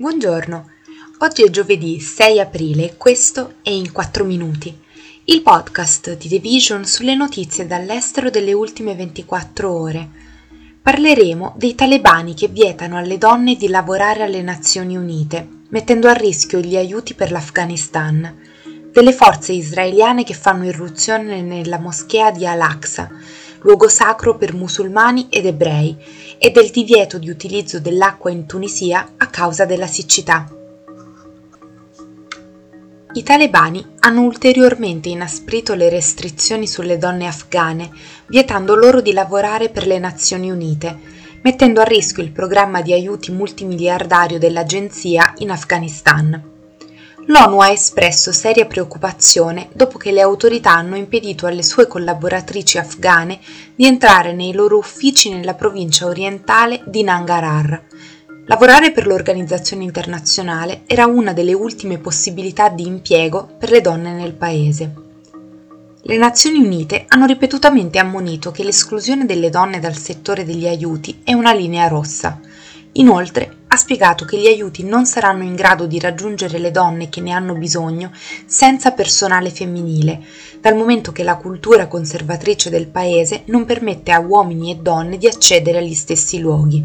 Buongiorno, oggi è giovedì 6 aprile e questo è In 4 Minuti, il podcast di The Vision sulle notizie dall'estero delle ultime 24 ore. Parleremo dei talebani che vietano alle donne di lavorare alle Nazioni Unite, mettendo a rischio gli aiuti per l'Afghanistan, delle forze israeliane che fanno irruzione nella moschea di Al-Aqsa, luogo sacro per musulmani ed ebrei, e del divieto di utilizzo dell'acqua in Tunisia a causa della siccità. I talebani hanno ulteriormente inasprito le restrizioni sulle donne afghane, vietando loro di lavorare per le Nazioni Unite, mettendo a rischio il programma di aiuti multimiliardario dell'agenzia in Afghanistan l'ONU ha espresso seria preoccupazione dopo che le autorità hanno impedito alle sue collaboratrici afghane di entrare nei loro uffici nella provincia orientale di Nangarhar. Lavorare per l'organizzazione internazionale era una delle ultime possibilità di impiego per le donne nel paese. Le Nazioni Unite hanno ripetutamente ammonito che l'esclusione delle donne dal settore degli aiuti è una linea rossa Inoltre spiegato che gli aiuti non saranno in grado di raggiungere le donne che ne hanno bisogno senza personale femminile, dal momento che la cultura conservatrice del paese non permette a uomini e donne di accedere agli stessi luoghi.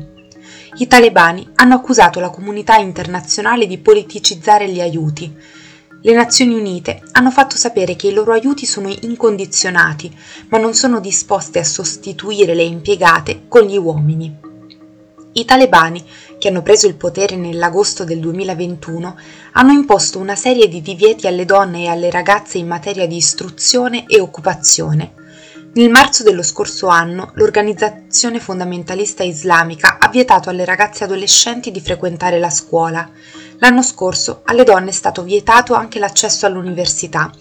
I talebani hanno accusato la comunità internazionale di politicizzare gli aiuti. Le Nazioni Unite hanno fatto sapere che i loro aiuti sono incondizionati, ma non sono disposte a sostituire le impiegate con gli uomini. I talebani, che hanno preso il potere nell'agosto del 2021, hanno imposto una serie di divieti alle donne e alle ragazze in materia di istruzione e occupazione. Nel marzo dello scorso anno, l'organizzazione fondamentalista islamica ha vietato alle ragazze adolescenti di frequentare la scuola. L'anno scorso alle donne è stato vietato anche l'accesso all'università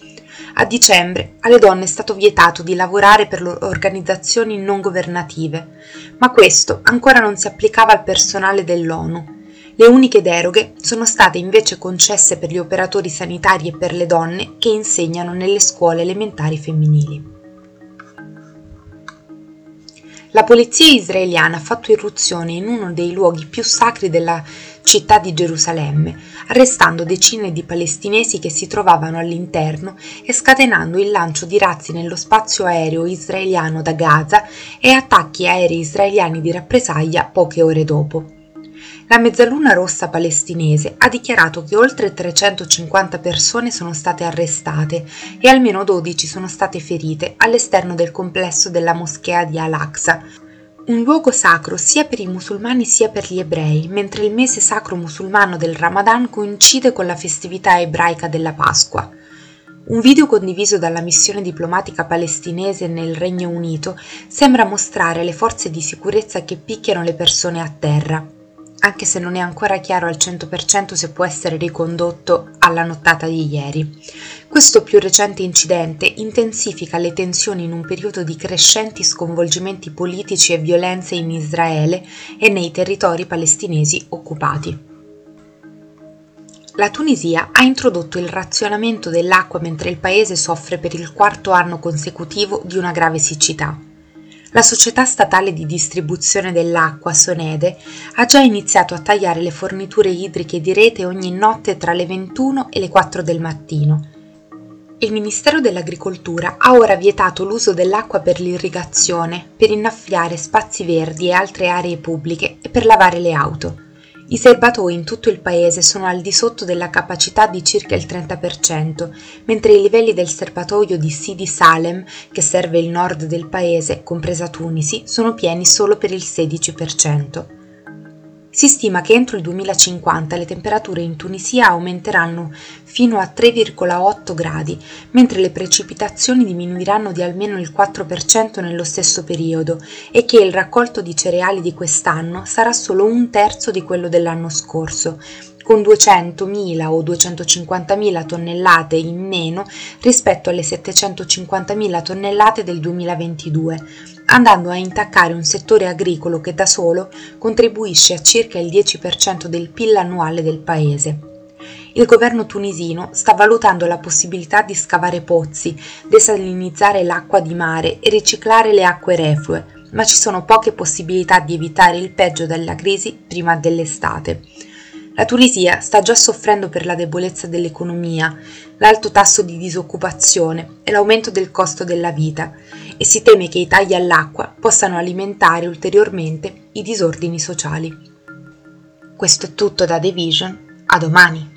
a dicembre alle donne è stato vietato di lavorare per organizzazioni non governative, ma questo ancora non si applicava al personale dell'ONU. Le uniche deroghe sono state invece concesse per gli operatori sanitari e per le donne che insegnano nelle scuole elementari femminili. La polizia israeliana ha fatto irruzione in uno dei luoghi più sacri della città di Gerusalemme, arrestando decine di palestinesi che si trovavano all'interno e scatenando il lancio di razzi nello spazio aereo israeliano da Gaza e attacchi aerei israeliani di rappresaglia poche ore dopo. La Mezzaluna Rossa palestinese ha dichiarato che oltre 350 persone sono state arrestate e almeno 12 sono state ferite all'esterno del complesso della moschea di Al-Aqsa, un luogo sacro sia per i musulmani sia per gli ebrei, mentre il mese sacro musulmano del Ramadan coincide con la festività ebraica della Pasqua. Un video condiviso dalla missione diplomatica palestinese nel Regno Unito sembra mostrare le forze di sicurezza che picchiano le persone a terra anche se non è ancora chiaro al 100% se può essere ricondotto alla nottata di ieri. Questo più recente incidente intensifica le tensioni in un periodo di crescenti sconvolgimenti politici e violenze in Israele e nei territori palestinesi occupati. La Tunisia ha introdotto il razionamento dell'acqua mentre il paese soffre per il quarto anno consecutivo di una grave siccità. La società statale di distribuzione dell'acqua, Sonede, ha già iniziato a tagliare le forniture idriche di rete ogni notte tra le 21 e le 4 del mattino. Il Ministero dell'Agricoltura ha ora vietato l'uso dell'acqua per l'irrigazione, per innaffiare spazi verdi e altre aree pubbliche e per lavare le auto. I serbatoi in tutto il paese sono al di sotto della capacità di circa il 30%, mentre i livelli del serbatoio di Sidi Salem, che serve il nord del paese, compresa Tunisi, sono pieni solo per il 16%. Si stima che entro il 2050 le temperature in Tunisia aumenteranno fino a 3,8 gradi, mentre le precipitazioni diminuiranno di almeno il 4% nello stesso periodo e che il raccolto di cereali di quest'anno sarà solo un terzo di quello dell'anno scorso, con 200.000 o 250.000 tonnellate in meno rispetto alle 750.000 tonnellate del 2022, andando a intaccare un settore agricolo che da solo contribuisce a circa il 10% del PIL annuale del paese. Il governo tunisino sta valutando la possibilità di scavare pozzi, desalinizzare l'acqua di mare e riciclare le acque reflue, ma ci sono poche possibilità di evitare il peggio della crisi prima dell'estate. La Tunisia sta già soffrendo per la debolezza dell'economia, l'alto tasso di disoccupazione e l'aumento del costo della vita e si teme che i tagli all'acqua possano alimentare ulteriormente i disordini sociali. Questo è tutto da The Vision, a domani!